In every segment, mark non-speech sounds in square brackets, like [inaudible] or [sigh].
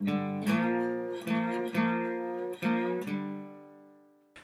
Mm-hmm.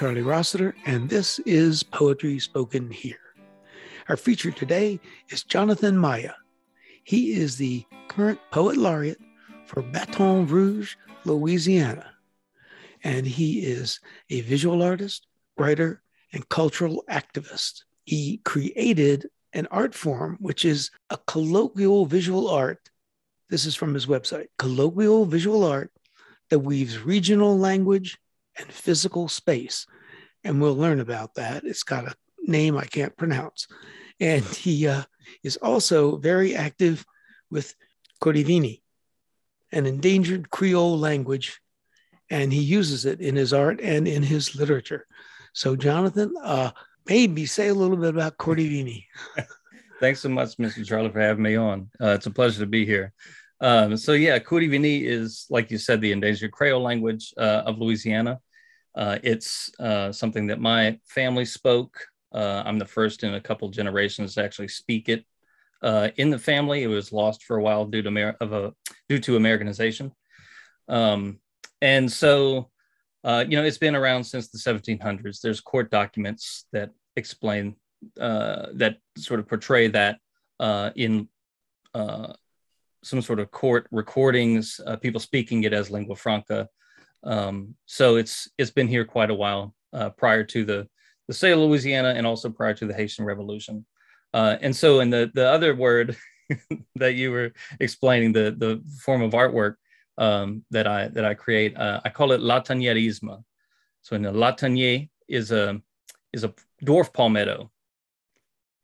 Charlie Rossiter, and this is Poetry Spoken Here. Our feature today is Jonathan Mayers. He is the current poet laureate for Baton Rouge, Louisiana, and he is a visual artist, writer, and cultural activist. He created an art form which is a colloquial visual art. This is from his website colloquial visual art that weaves regional language and physical space. And we'll learn about that. It's got a name I can't pronounce. And he uh, is also very active with Kourivini, an endangered Creole language, and he uses it in his art and in his literature. So, Jonathan, uh, maybe say a little bit about Kourivini. [laughs] Thanks so much, Mr. Charlie, for having me on. Uh, it's a pleasure to be here. Um, so, yeah, Kourivini is, like you said, the endangered Creole language uh, of Louisiana. Uh, it's uh, something that my family spoke. Uh, I'm the first in a couple generations to actually speak it uh, in the family. It was lost for a while due to Amer- a due to Americanization, um, and so uh, you know it's been around since the 1700s. There's court documents that explain uh, that sort of portray that in some sort of court recordings, people speaking it as lingua franca. Um, so it's it's been here quite a while uh, prior to the the sale of Louisiana and also prior to the Haitian Revolution. Uh, and so in the the other word [laughs] that you were explaining, the the form of artwork um, that I that I create, uh, I call it latanierisme. So in the latanier is a is a dwarf palmetto,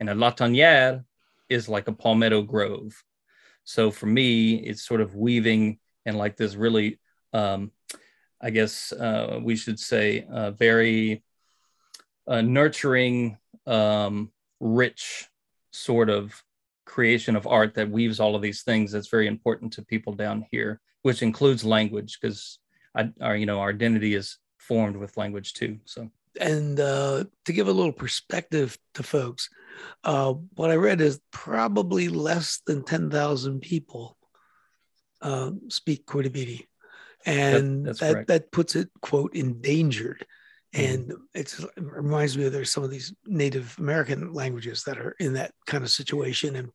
and a latanière is like a palmetto grove. So for me, it's sort of weaving and like this really um, I guess uh, we should say, uh, very uh, nurturing, um, rich sort of creation of art that weaves all of these things that's very important to people down here, which includes language, because our you know our identity is formed with language too. So. And uh, to give a little perspective to folks, uh, what I read is probably less than 10,000 people uh, speak Kourivini and that, that, that puts it quote endangered. Mm-hmm. and it reminds me of there's some of these native american languages that are in that kind of situation. And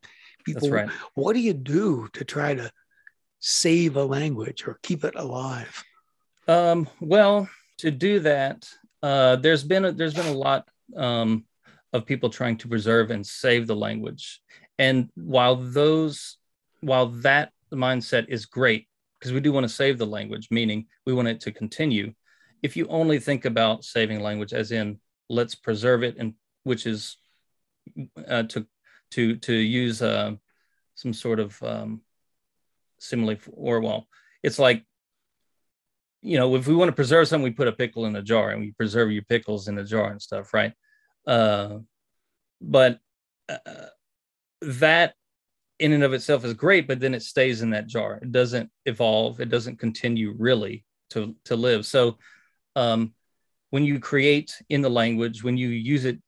people right. what do you do to try to save a language or keep it alive? Um, well to do that uh, there's been a, there's been a lot um, of people trying to preserve and save the language. And while those while that mindset is great because we do want to save the language, meaning we want it to continue. If you only think about saving language as in let's preserve it, and which is uh, to to to use uh, some sort of um, simile, or well, it's like you know if we want to preserve something, we put a pickle in a jar, and we preserve your pickles in a jar and stuff, right? Uh, but uh, that in and of itself is great, but then it stays in that jar. It doesn't evolve. It doesn't continue really to to live. So, um, when you create in the language, when you use it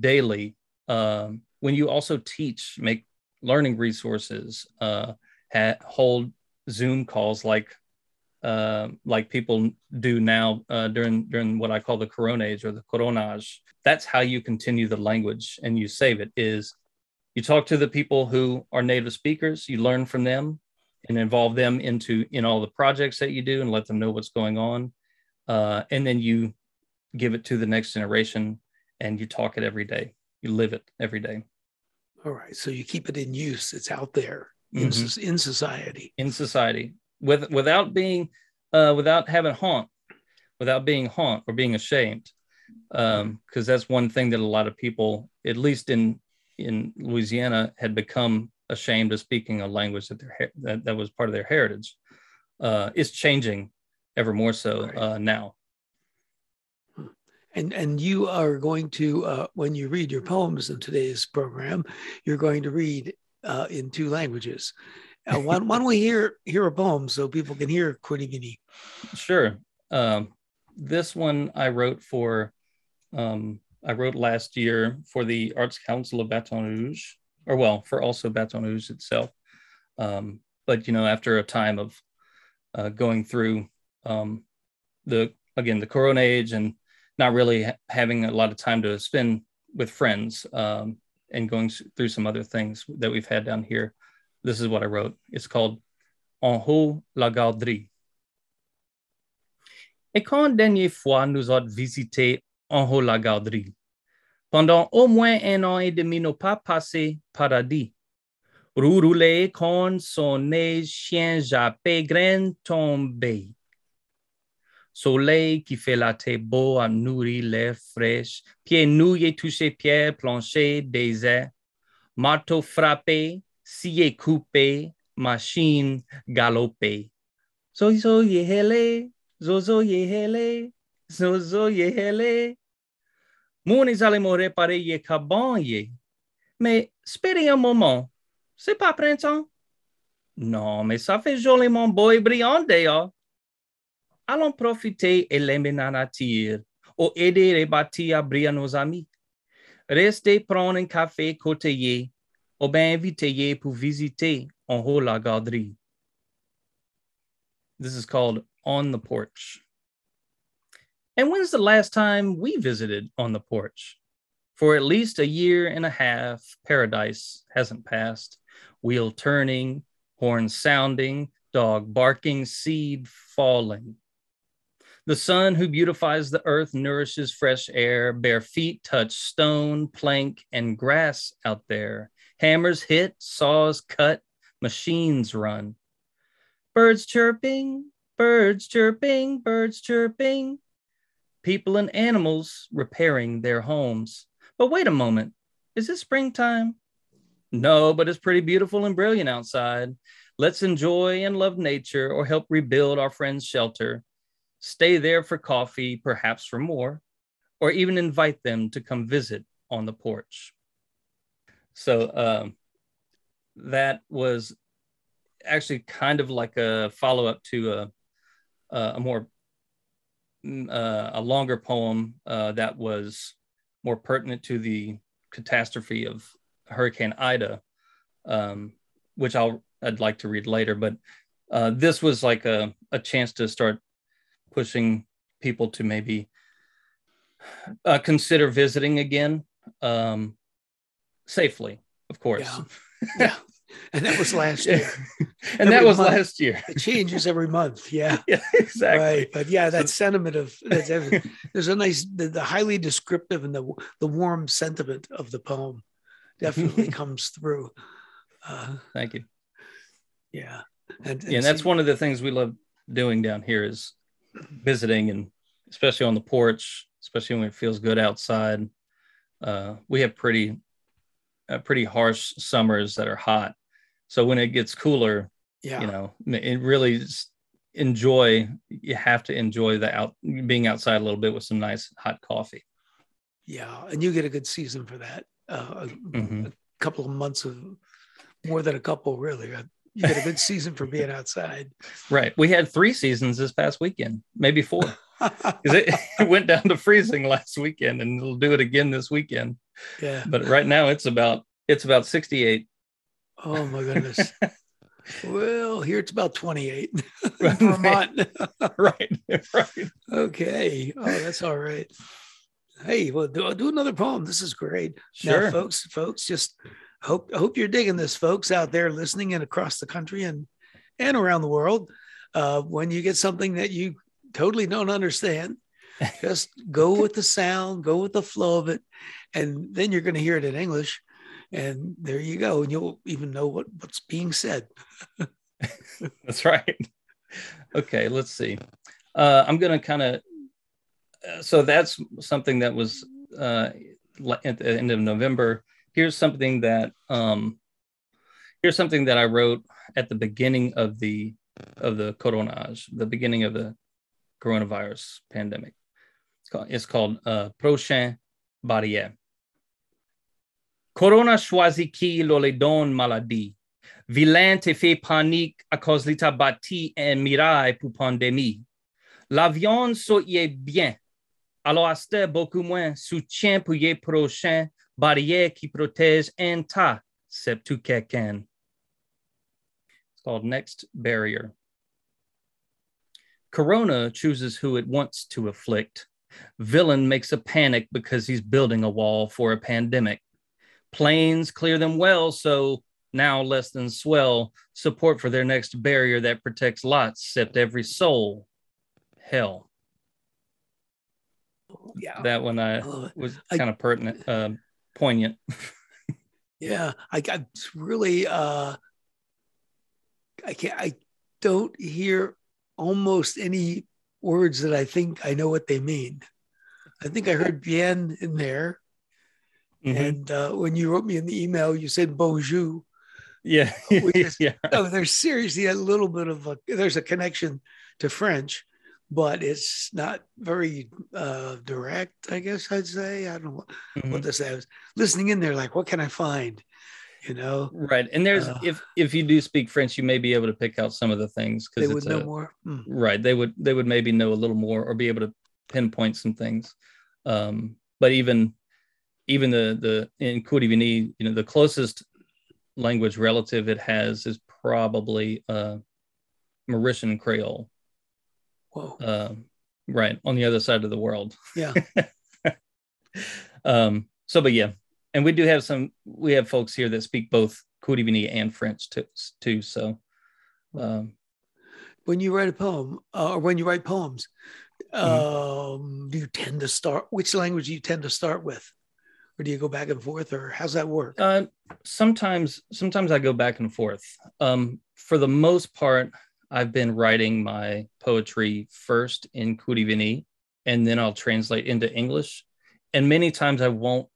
daily, um, when you also teach, make learning resources, uh, ha- hold Zoom calls like uh, like people do now uh, during during what I call the Corona age or the Coronage. That's how you continue the language and you save it. Is you talk to the people who are native speakers, you learn from them and involve them into in all the projects that you do and let them know what's going on. Uh, and then you give it to the next generation and you talk it every day. You live it every day. All right. So you keep it in use. It's out there in, mm-hmm. in society. In society. With without being uh, without having haunt, without being haunt or being ashamed. Um, because that's one thing that a lot of people, at least in in Louisiana, had become ashamed of speaking a language that their that, that was part of their heritage. Uh, it's changing ever more so right. uh, now. And and you are going to uh, when you read your poems in today's program, you're going to read uh, in two languages. Uh, why, why, don't we hear hear a poem so people can hear Kourivini? Sure. Um, this one I wrote for um, I wrote last year for the Arts Council of Baton Rouge, or well, for also Baton Rouge itself. Um, but you know, after a time of uh, going through um, the again the Corona age and not really ha- having a lot of time to spend with friends um, and going through some other things that we've had down here. This is what I wrote. It's called En haut la garderie. Et quand dernière fois nous autres visité en haut la garderie, pendant au moins un an et demi nos pas passé paradis. Rouler con son neige, chien jappé, grain tombé soleil qui fait la tête beau à nourrir l'air fraîche, pieds nouillés toucher pierre, plancher, désert, marteau frappé, scié coupé, machine galopée. Zozo yehele, zozo yehele, zozo yehele. Mon allez me réparer ye caban Mais espérez un moment, c'est pas printemps? Non, mais ça fait joliment beau et brillant d'ailleurs allons profiter et l'aimer la nature, ou aider et bâtir à nos amis. Restez prendre un café côté ou bien inviter pour visiter en haut la garderie. This is called On the Porch. And when's the last time we visited on the porch? For at least a year and a half, paradise hasn't passed. Wheel turning, horn sounding, dog barking, seed falling. The sun who beautifies the earth nourishes fresh air. Bare feet touch stone, plank, and grass out there. Hammers hit, saws cut, machines run. Birds chirping, birds chirping, birds chirping. People and animals repairing their homes. But wait a moment, is it springtime? No, but it's pretty beautiful and brilliant outside. Let's enjoy and love nature or help rebuild our friend's shelter stay there for coffee, perhaps for more, or even invite them to come visit on the porch. So um, that was actually kind of like a follow up to a, a more uh, a longer poem uh, that was more pertinent to the catastrophe of Hurricane Ida, um, which I'll I'd like to read later. But uh, this was like a, a chance to start pushing people to maybe uh, consider visiting again um, safely, of course. Yeah. yeah. [laughs] And that was last year. [laughs] and every that was month. last year. It changes every month. Yeah. [laughs] Yeah, exactly. Right. But yeah, that so, sentiment of [laughs] there's a nice the, the, highly descriptive and the the warm sentiment of the poem definitely comes through. Uh, Thank you. Yeah. And, and, yeah, and that's one of the things we love doing down here is visiting and especially on the porch, especially when it feels good outside. Uh, we have pretty, uh, pretty harsh summers that are hot. So when it gets cooler, yeah. you know, it really enjoy. You have to enjoy the out being outside a little bit with some nice hot coffee. Yeah, and you get a good season for that. Uh, mm-hmm. a couple of months of more than a couple, really you get a good season for being outside. [laughs] Right. We had three seasons this past weekend, maybe four. [laughs] Because it, it, [laughs] went down to freezing last weekend and it'll do it again this weekend. Yeah. But right now it's about it's about 68. Oh my goodness. [laughs] well, here it's about 28. [laughs] Vermont. [laughs] right. Right. Okay. Oh, that's all right. Hey, well, do, do another poem. This is great. Sure. Now, folks, folks, just hope hope you're digging this, folks out there listening and across the country and and around the world. Uh, when you get something that you totally don't understand, just go with the sound, go with the flow of it, and then you're going to hear it in English, and there you go, and you'll even know what what's being said. [laughs] That's right. Okay, let's see. Uh, I'm going to kind of. Uh, so that's something that was uh, at the end of November. Here's something that um, here's something that I wrote at the beginning of the of the coronage, the beginning of the coronavirus pandemic. It's called, it's called uh, Prochain Barrière. Corona choisit qui le donne maladie. Vilain te fait panique à cause ta bâti un miraille pour pandémie. L'avion est bien. Alors, c'était beaucoup moins soutien pour les prochains barrières qui protègent un tas, c'est tout quelqu'un. It's called Next Barrier. Corona chooses who it wants to afflict. Villain makes a panic because he's building a wall for a pandemic. Planes clear them well, so now less than swell support for their next barrier that protects lots, except every soul. Hell. Yeah, That one I was kind of pertinent, uh, poignant. [laughs] yeah. I got really. uh I can't. I don't hear almost any words that I think I know what they mean. I think I heard bien in there. Mhm. And uh, when you wrote me in the email, you said bonjour. Yeah. [laughs] Is- [laughs] yeah. Oh, there's seriously a little bit of a there's a connection to French, but it's not very uh, direct. I guess I'd say I don't know what, Mhm. what to say. I was listening in there, like, what can I find? You know, Right. And there's Uh, if if you do speak French, you may be able to pick out some of the things they because would it's know a, more. Hmm. right. They would they would maybe know a little more or be able to pinpoint some things. Um, but even even the the in Kourivini, you know, the closest language relative it has is probably uh Mauritian Creole. Whoa, Uh, right on the other side of the world. yeah, [laughs] um, so, but yeah, and we do have some. We have folks here that speak both Kourivini and French too. too so, um, when you write a poem uh, or when you write poems, Mm-hmm. um, do you tend to start? Which language do you tend to start with, or do you go back and forth, or how's that work? uh, sometimes, sometimes I go back and forth. Um, for the most part, I've been writing my poetry first in Kourivini, and then I'll translate into English. And many times I won't,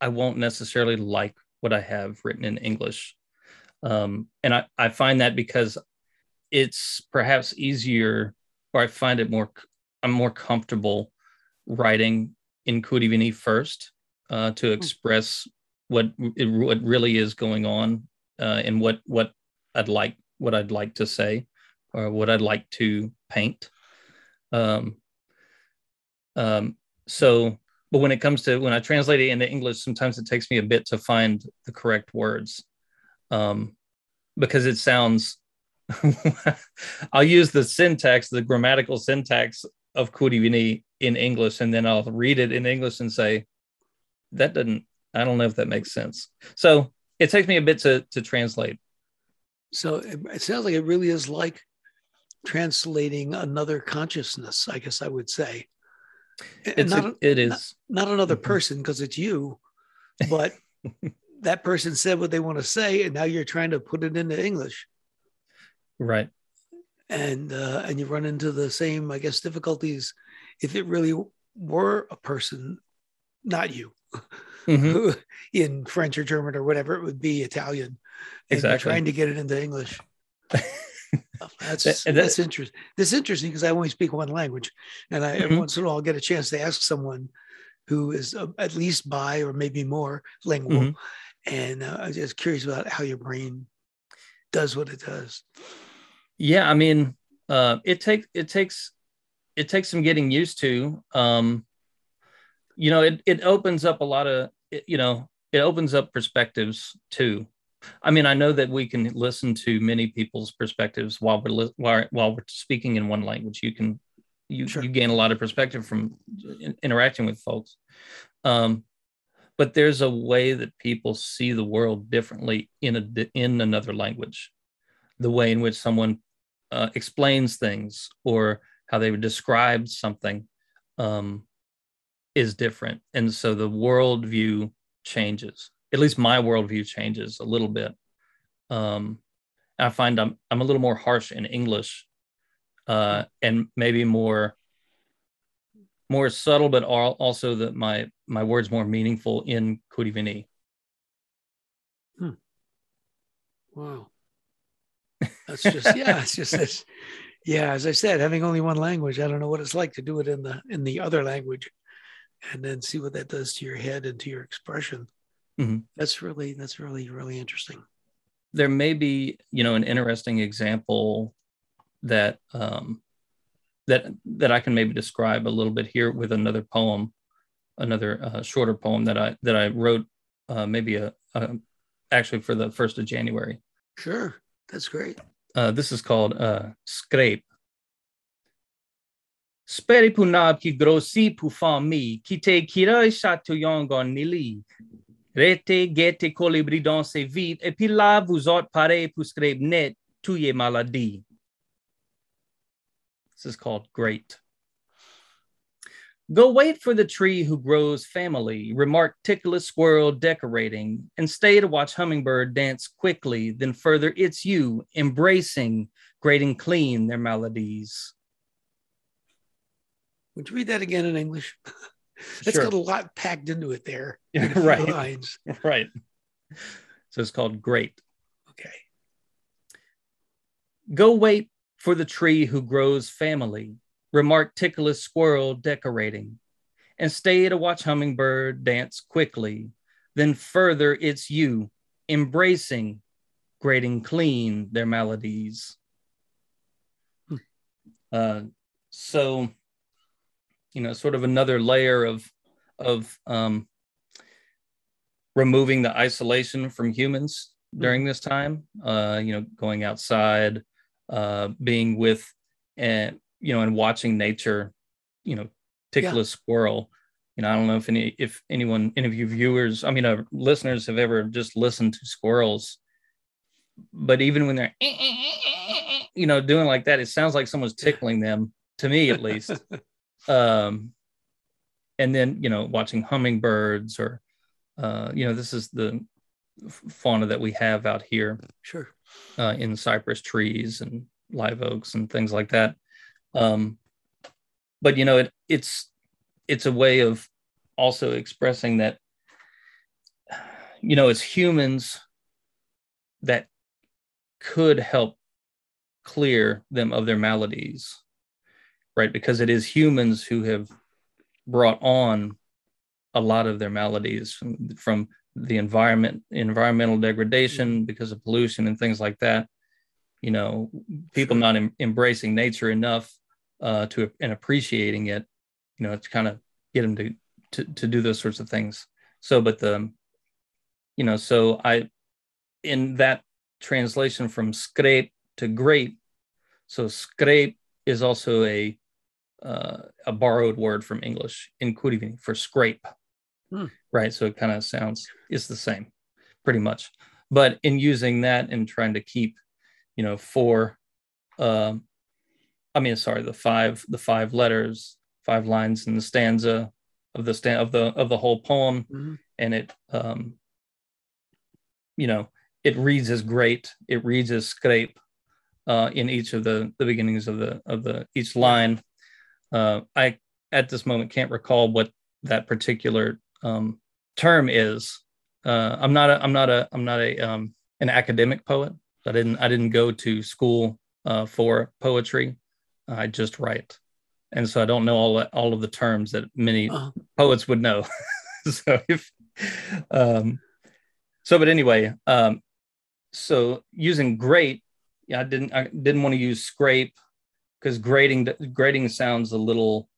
I won't necessarily like what I have written in English. Um, and I, I find that because it's perhaps easier, or I find it more, I'm more comfortable writing in Kourivini first uh, to express what it, what really is going on uh, and what what I'd like what I'd like to say or what I'd like to paint. Um, um, so, but when it comes to when I translate it into English, sometimes it takes me a bit to find the correct words um, because it sounds. [laughs] I'll use the syntax, the grammatical syntax of Kourivini in English, and then I'll read it in English and say, that doesn't, I don't know if that makes sense. So it takes me a bit to, to translate. So it, it sounds like it really is like translating another consciousness. I guess I would say, It's, not a, it is. not another Mhm. person because it's you, but [laughs] that person said what they want to say, and now you're trying to put it into English, right. and uh, and you run into the same, I guess, difficulties if it really were a person, not you, Mhm. [laughs] in French or German or whatever it would be, Italian, and Exactly. trying to get it into English. [laughs] That's that- that's interesting. This interesting because I only speak one language, and I Mhm. once in a while I'll get a chance to ask someone who is uh, at least bi or maybe more lingual, Mhm. and uh, I'm just curious about how your brain does what it does. Yeah. I mean, uh, it takes, it takes, it takes some getting used to. Um, you know, it, it opens up a lot of, it, you know, it opens up perspectives too. I mean, I know that we can listen to many people's perspectives while we're li- while, while we're speaking in one language. You can you Sure. you gain a lot of perspective from in- interacting with folks. Um, but there's a way that people see the world differently in a in another language the way in which someone uh, explains things or how they would describe something um, is different and so the worldview changes at least my worldview changes a little bit um, i find i'm i'm a little more harsh in english uh, and maybe more more subtle, but also that my my words more meaningful in Kooti Hmm. Wow. That's just [laughs] yeah, it's just this. Yeah, as I said, having only one language, I don't know what it's like to do it in the in the other language, and then see what that does to your head and to your expression. Mm-hmm. That's really that's really really interesting. There may be you know an interesting example that um, that that I can maybe describe a little bit here with another poem, another uh, shorter poem that I that I wrote uh, maybe a, a, actually for the first of January. Sure, that's great. Uh, this is called uh, Scrape. Speri punab ki grossi pu fami, ki te kirai chatouillon gon nili. Rete gete colibri dans ses vides, et puis là vous autres pare pour scrape net, tuye maladie. This is called Great. Go wait for the tree who grows family, remarked ticklish squirrel decorating, and stay to watch hummingbird dance quickly, then further it's you, embracing, grating clean their melodies. Would you read that again in English? [laughs] That's sure. got a lot packed into it there. [laughs] Yeah, right. Lines. [laughs] Right. So it's called Great. Okay. Go wait for the tree who grows family, remarked ticklish squirrel decorating, and stay to watch hummingbird dance quickly. Then further, it's you embracing, grating clean their melodies. Hmm. Uh, so, you know, sort of another layer of of um, removing the isolation from humans during hmm. this time. Uh, you know, going outside, uh, being with and you know and watching nature you know tickle yeah. a squirrel you know i don't know if any if anyone any of you viewers i mean uh, listeners have ever just listened to squirrels but even when they're [laughs] you know doing like that it sounds like someone's tickling them to me at least [laughs] um and then you know watching hummingbirds or uh you know this is the fauna that we have out here sure uh, in cypress trees and live oaks and things like that. Um, but you know, it, it's it's a way of also expressing that you know, as humans, that could help clear them of their maladies, right? Because it is humans who have brought on a lot of their maladies from, from the environment environmental degradation mm-hmm. because of pollution and things like that you know people not em- embracing nature enough uh, to and appreciating it you know to kind of get them to, to to do those sorts of things so but the you know so i in that translation from scrape to great so scrape is also a uh, a borrowed word from english in Kooti for scrape Hmm. Right. So it kind of sounds it's the same, pretty much. But in using that and trying to keep, you know, four um I mean sorry, the five the five letters, five lines in the stanza of the stand of the of the whole poem. Mm-hmm. And it um you know, it reads as great, it reads as scrape uh in each of the the beginnings of the of the each line. Uh I at this moment can't recall what that particular um, term is. Uh, I'm not a I'm not a I'm not a um, an academic poet. I didn't I didn't go to school uh, for poetry. I just write, and so I don't know all all of the terms that many uh-huh. poets would know. [laughs] so if um, so, but anyway, um, so using great, yeah, I didn't I didn't want to use scrape because grading grading sounds a little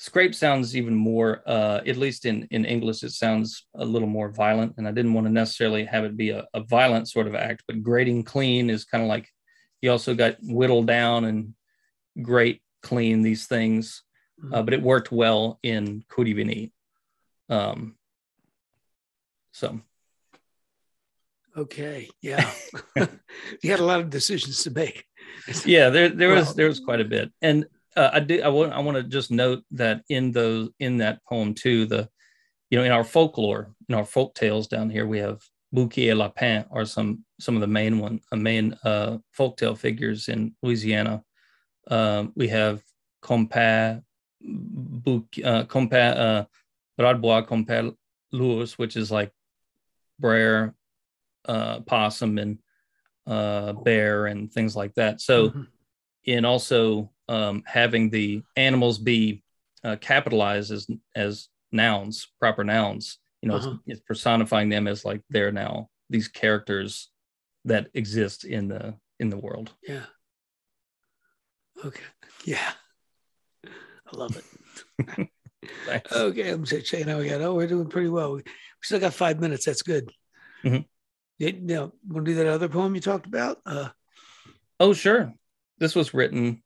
Scrape sounds even more, uh, at least in, in English, it sounds a little more violent. And I didn't want to necessarily have it be a, a violent sort of act, but grating clean is kind of like you also got whittle down and grate clean these things. Mm-hmm. Uh, but it worked well in Kooti Um, So, okay, yeah, [laughs] you had a lot of decisions to make. Yeah, there there was there was quite a bit, and uh, I do I want I want to just note that in those in that poem too, the you know in our folklore in our folk tales down here we have Bouki et Lapin are some some of the main one uh, main uh, folktale figures in Louisiana. Um, we have Compère Bouki, uh, Compère uh, Bradbois Compère Lours, which is like Brer, uh, possum, and uh, bear, and things like that. So Mhm. in also um, having the animals be uh, capitalized as as nouns, proper nouns. You know, Uh-huh. it's, it's personifying them as like they're now these characters that exist in the in the world. yeah. Okay, yeah, I love it. [laughs] Okay, I'm just saying how we got. Oh, we're doing pretty well. We we still got five minutes. That's good. Mhm. Yeah, now, want to do that other poem you talked about? Uh, Oh, sure. This was written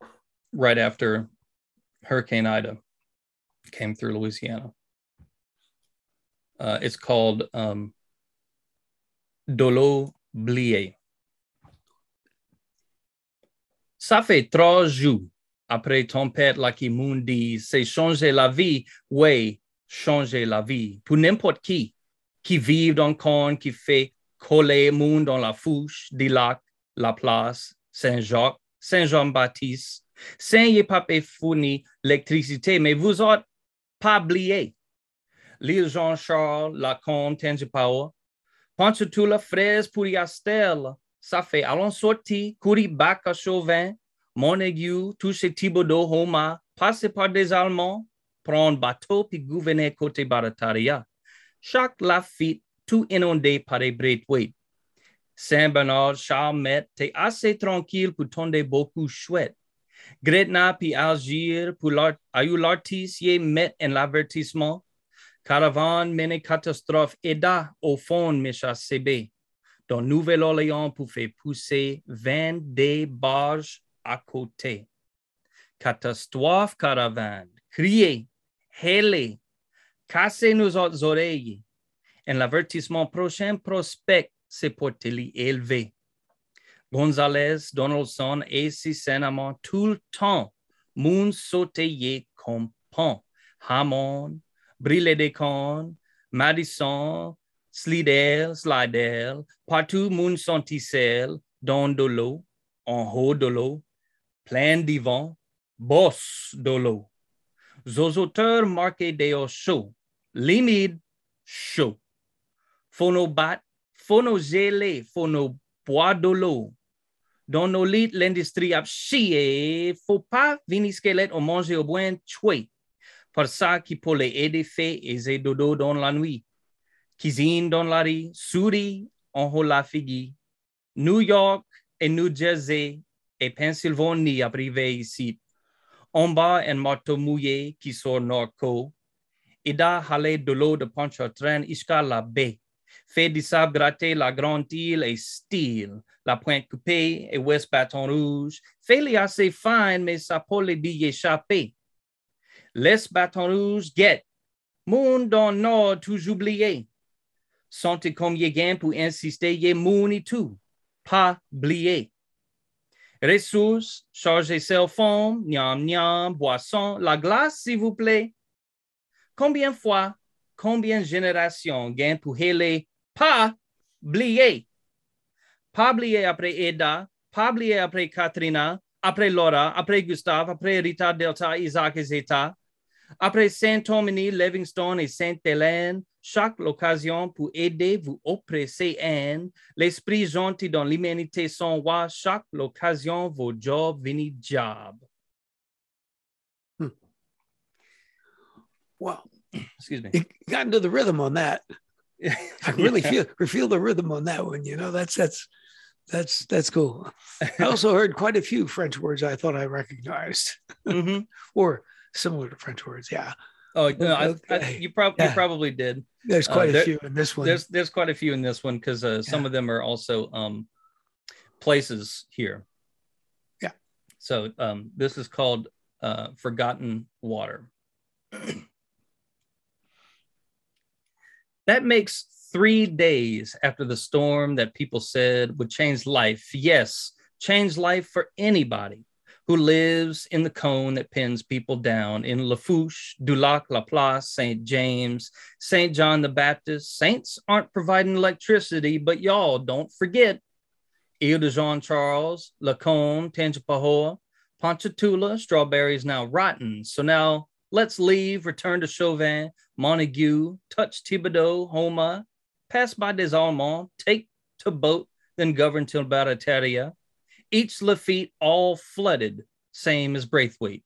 right after Hurricane Ida came through Louisiana. Uh, it's called um, Dolo Blié. Ça fait trois jours après tempête la qui m'ont dit c'est changer la vie. Oui, changer la vie. Pour n'importe qui qui le corps, qui fait coller le monde dans la fouche du lac, la place, Saint-Jacques, Saint-Jean-Baptiste. Saint pape fourni l'électricité, mais vous autres, pas oublié. L'île Jean-Charles, la comte, Tangipawa. Pense tout la fraise pour y Astel. Ça fait allons sortir, courir bac à Chauvin, Montague, toucher Thibaudot, Homa, passer par des Allemands, prendre bateau puis gouverner côté Barataria. Chaque Lafitte, tout inondé par des Braithwaite. Saint-Bernard, Charmette, t'es assez tranquille pour tonder beaucoup chouette. Gretna puis Algier, pour l'artiste met en l'avertissement? Caravane mène catastrophe, aida au fond, Micha CB. Dans Nouvelle-Orléans pour faire pousser 20 des barges à côté. Catastrophe caravane, criez, hélez, cassez nos oreilles. En l'avertissement prochain prospect, te l'y élever. Gonzalez, Donaldson et Saint-Amand tout le temps, moun sautillé comme pont. Hammond, Brille des Cornes, Madison, Slidell, Slidell, partout moun senticelle, dans de l'eau, en haut de l'eau, plein d'ivant, boss de l'eau. Zozoteurs marqués des chauds, limite chaud. Boire de l'eau. Dans nos lits, l'industrie a chié, faut pas venir squelette ou manger au bon chouet. Pour ça qui pour les aider fait et dodo dans la nuit. Cuisine dans la rue, souris en haut la figure. New York et New Jersey et Pennsylvanie arrivés ici. En bas, un marteau mouillé qui sort Norco. Ida halé de l'eau de Pontchartrain jusqu'à la baie. Fait du sable gratté la grande île et style. La pointe coupée et West Baton Rouge. Fait-les assez fine, mais ça peut les y échapper. Laisse Baton Rouge, get. Monde dans nord, toujours oublié. Sentez comme y pour insister, y moun et tout. Pas oublié. Ressources, chargez cell phone, niam niam, boisson, la glace, s'il vous plaît. Combien fois, combien de générations gain pour héler, pas oublié. Pas oublié après Eda, pas oublié après Katrina, après Laura, après Gustave, après Rita Delta, Isaac et Zeta, après Saint-Dominique, Livingstone et Sainte-Hélène, chaque occasion pour aider vous oppresser un, l'esprit gentil dans l'humanité sans roi, chaque occasion vos jobs vini job. wow, Excuse me. you got into the rhythm on that. I [laughs] really Yeah. feel feel the rhythm on that one. You know, that's that's that's that's cool. I also heard quite a few French words I thought I recognized, Mhm. [laughs] or similar to French words. Yeah, Oh no, I, I, you, prob- you Yeah. probably did. there's Uh, quite a there- few in this one. There's there's quite a few in this one because uh, some Yeah. of them are also um, places here. Yeah. So um, this is called uh, Forgotten Water. That makes three days after the storm that people said would change life. Yes, change life for anybody who lives in the cone that pins people down in Lafourche, Dulac, Laplace, St. James, St. John the Baptist. Saints aren't providing electricity, but y'all don't forget Ile de Jean Charles, Lacombe, Tangipahoa, Ponchatoula, strawberries now rotten. So now let's leave, return to Chauvin, Montague, touch Thibodaux, Houma, pass by des Allemands, take to boat, then govern till Barataria. Each Lafitte all flooded, same as Braithwaite.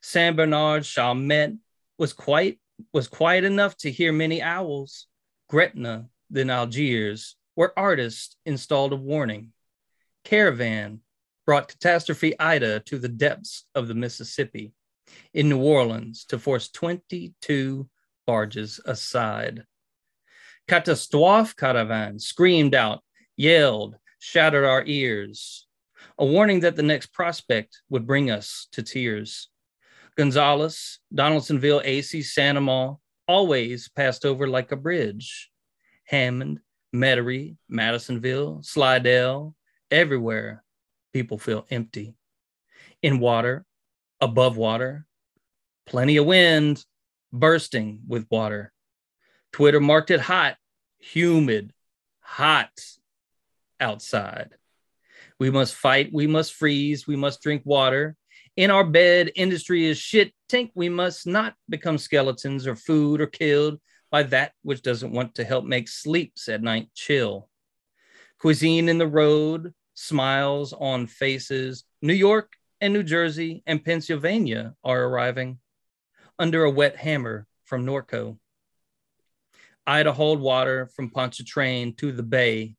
Saint Bernard Chalmette was quite was quiet enough to hear many owls. Gretna, then Algiers, where artists installed a warning. Caravan brought catastrophe Ida to the depths of the Mississippi. In New Orleans, to force 22 barges aside. Catastrophe caravan screamed out, yelled, shattered our ears. A warning that the next prospect would bring us to tears. Gonzales, Donaldsonville, AC, Sanoma always passed over like a bridge. Hammond, Metairie, Madisonville, Slidell, everywhere people feel empty. In water, above water, plenty of wind, bursting with water. Twitter marked it hot, humid, hot outside. We must fight, we must freeze, we must drink water. In our bed, industry is shit. Think we must not become skeletons or food or killed by that which doesn't want to help make sleeps at night chill. Cuisine in the road, smiles on faces. New York and New Jersey and Pennsylvania are arriving under a wet hammer from Norco. Ida hold water from Pontchartrain to the bay,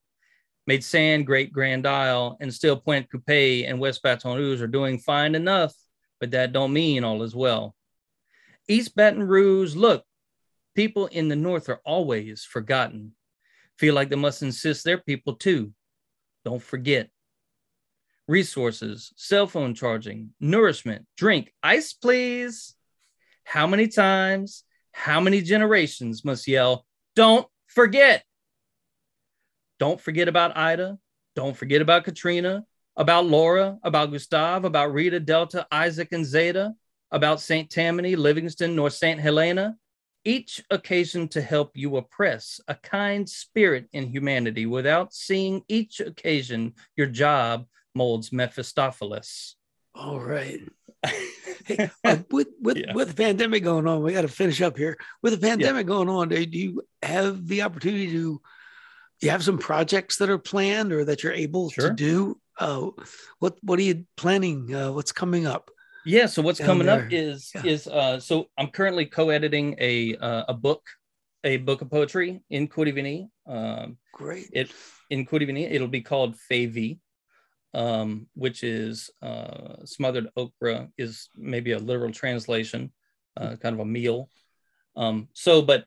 made sand Great Grand Isle, and still Pointe Coupee and West Baton Rouge are doing fine enough, but that don't mean all is well. East Baton Rouge, look, people in the North are always forgotten. Feel like they must insist they're people too. Don't forget. Resources, cell phone charging, nourishment, drink, ice, please. How many times, how many generations must yell, don't forget? Don't forget about Ida. Don't forget about Katrina, about Laura, about Gustav, about Rita, Delta, Isaac, and Zeta, about St. Tammany, Livingston, nor St. Helena. Each occasion to help you oppress a kind spirit in humanity without seeing each occasion your job molds Mephistopheles. All right. hey, [laughs] uh, with with yeah. with the pandemic going on, we got to finish up here. With the pandemic yeah. going on, do you have the opportunity to? You have some projects that are planned or that you're able sure. to do. Uh, what what are you planning? Uh, what's coming up? Yeah. So what's coming there? up is yeah. is uh, so I'm currently co-editing a uh, a book, a book of poetry in Kourivini. Um, Great. It in Kourivini, it'll be called Favi um, which is uh, smothered okra, is maybe a literal translation, uh, kind of a meal. Um, so, but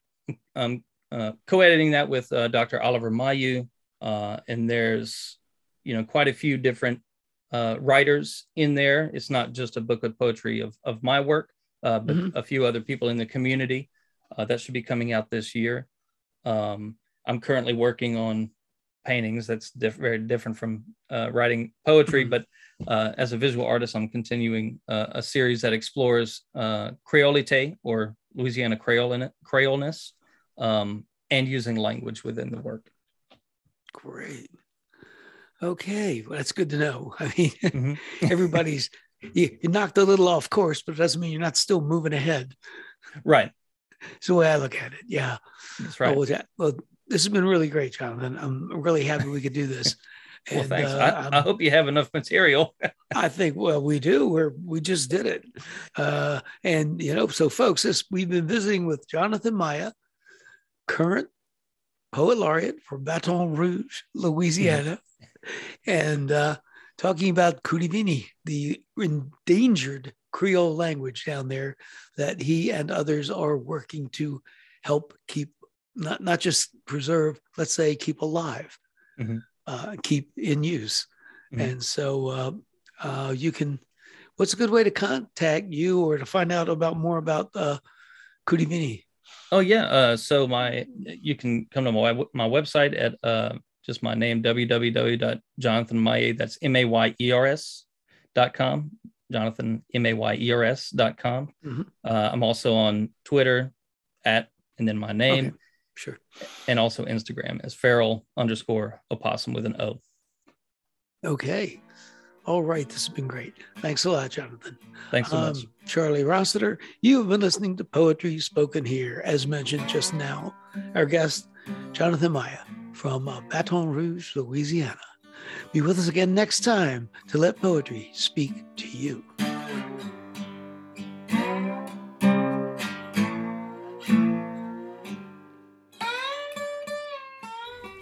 I'm uh, co-editing that with uh, Dr. Oliver Mayeux, uh, and there's you know quite a few different uh, writers in there. It's not just a book of poetry of of my work, but mm-hmm. a few other people in the community. that should be coming out this year. Um, I'm currently working on paintings. That's diff- very different from uh, writing poetry. Mm-hmm. But uh, as a visual artist, I'm continuing uh, a series that explores uh, Creolite or Louisiana Creole in Creoleness, um, and using language within the work. Great. Okay, well, that's good to know. [laughs] I mean, mm-hmm. [laughs] everybody's you, you knocked a little off course, but it doesn't mean you're not still moving ahead. Right. It's the way I look at it. Yeah. That's right. Well, well this has been really great, Jonathan. I'm really happy we could do this. [laughs] well, and, thanks. Uh, I, I, hope you have enough material. [laughs] I think well, we do. We're we just did it, uh, and you know, so folks, this we've been visiting with Jonathan Mayers, current poet laureate for Baton Rouge, Louisiana, [laughs] and uh, talking about Kourivini, the endangered Creole language down there that he and others are working to help keep not not just preserve, let's say keep alive, mm-hmm. uh, keep in use. Mm-hmm. And so uh, uh, you can. What's a good way to contact you or to find out about more about uh, Kourivini? Oh yeah. Uh, so my you can come to my my website at uh, just my name www.jonathanmayers. That's m a y e r s dot com. Jonathan m a y e r s dot com. Mm-hmm. Uh, I'm also on Twitter at and then my name. Okay. Sure. And also Instagram as feral underscore opossum with an O. Okay. All right. This has been great. Thanks a lot, Jonathan. Thanks so um, much. Charlie Rossiter, you have been listening to Poetry Spoken Here, as mentioned just now. Our guest, Jonathan Maya from uh, Baton Rouge, Louisiana. Be with us again next time to let poetry speak to you.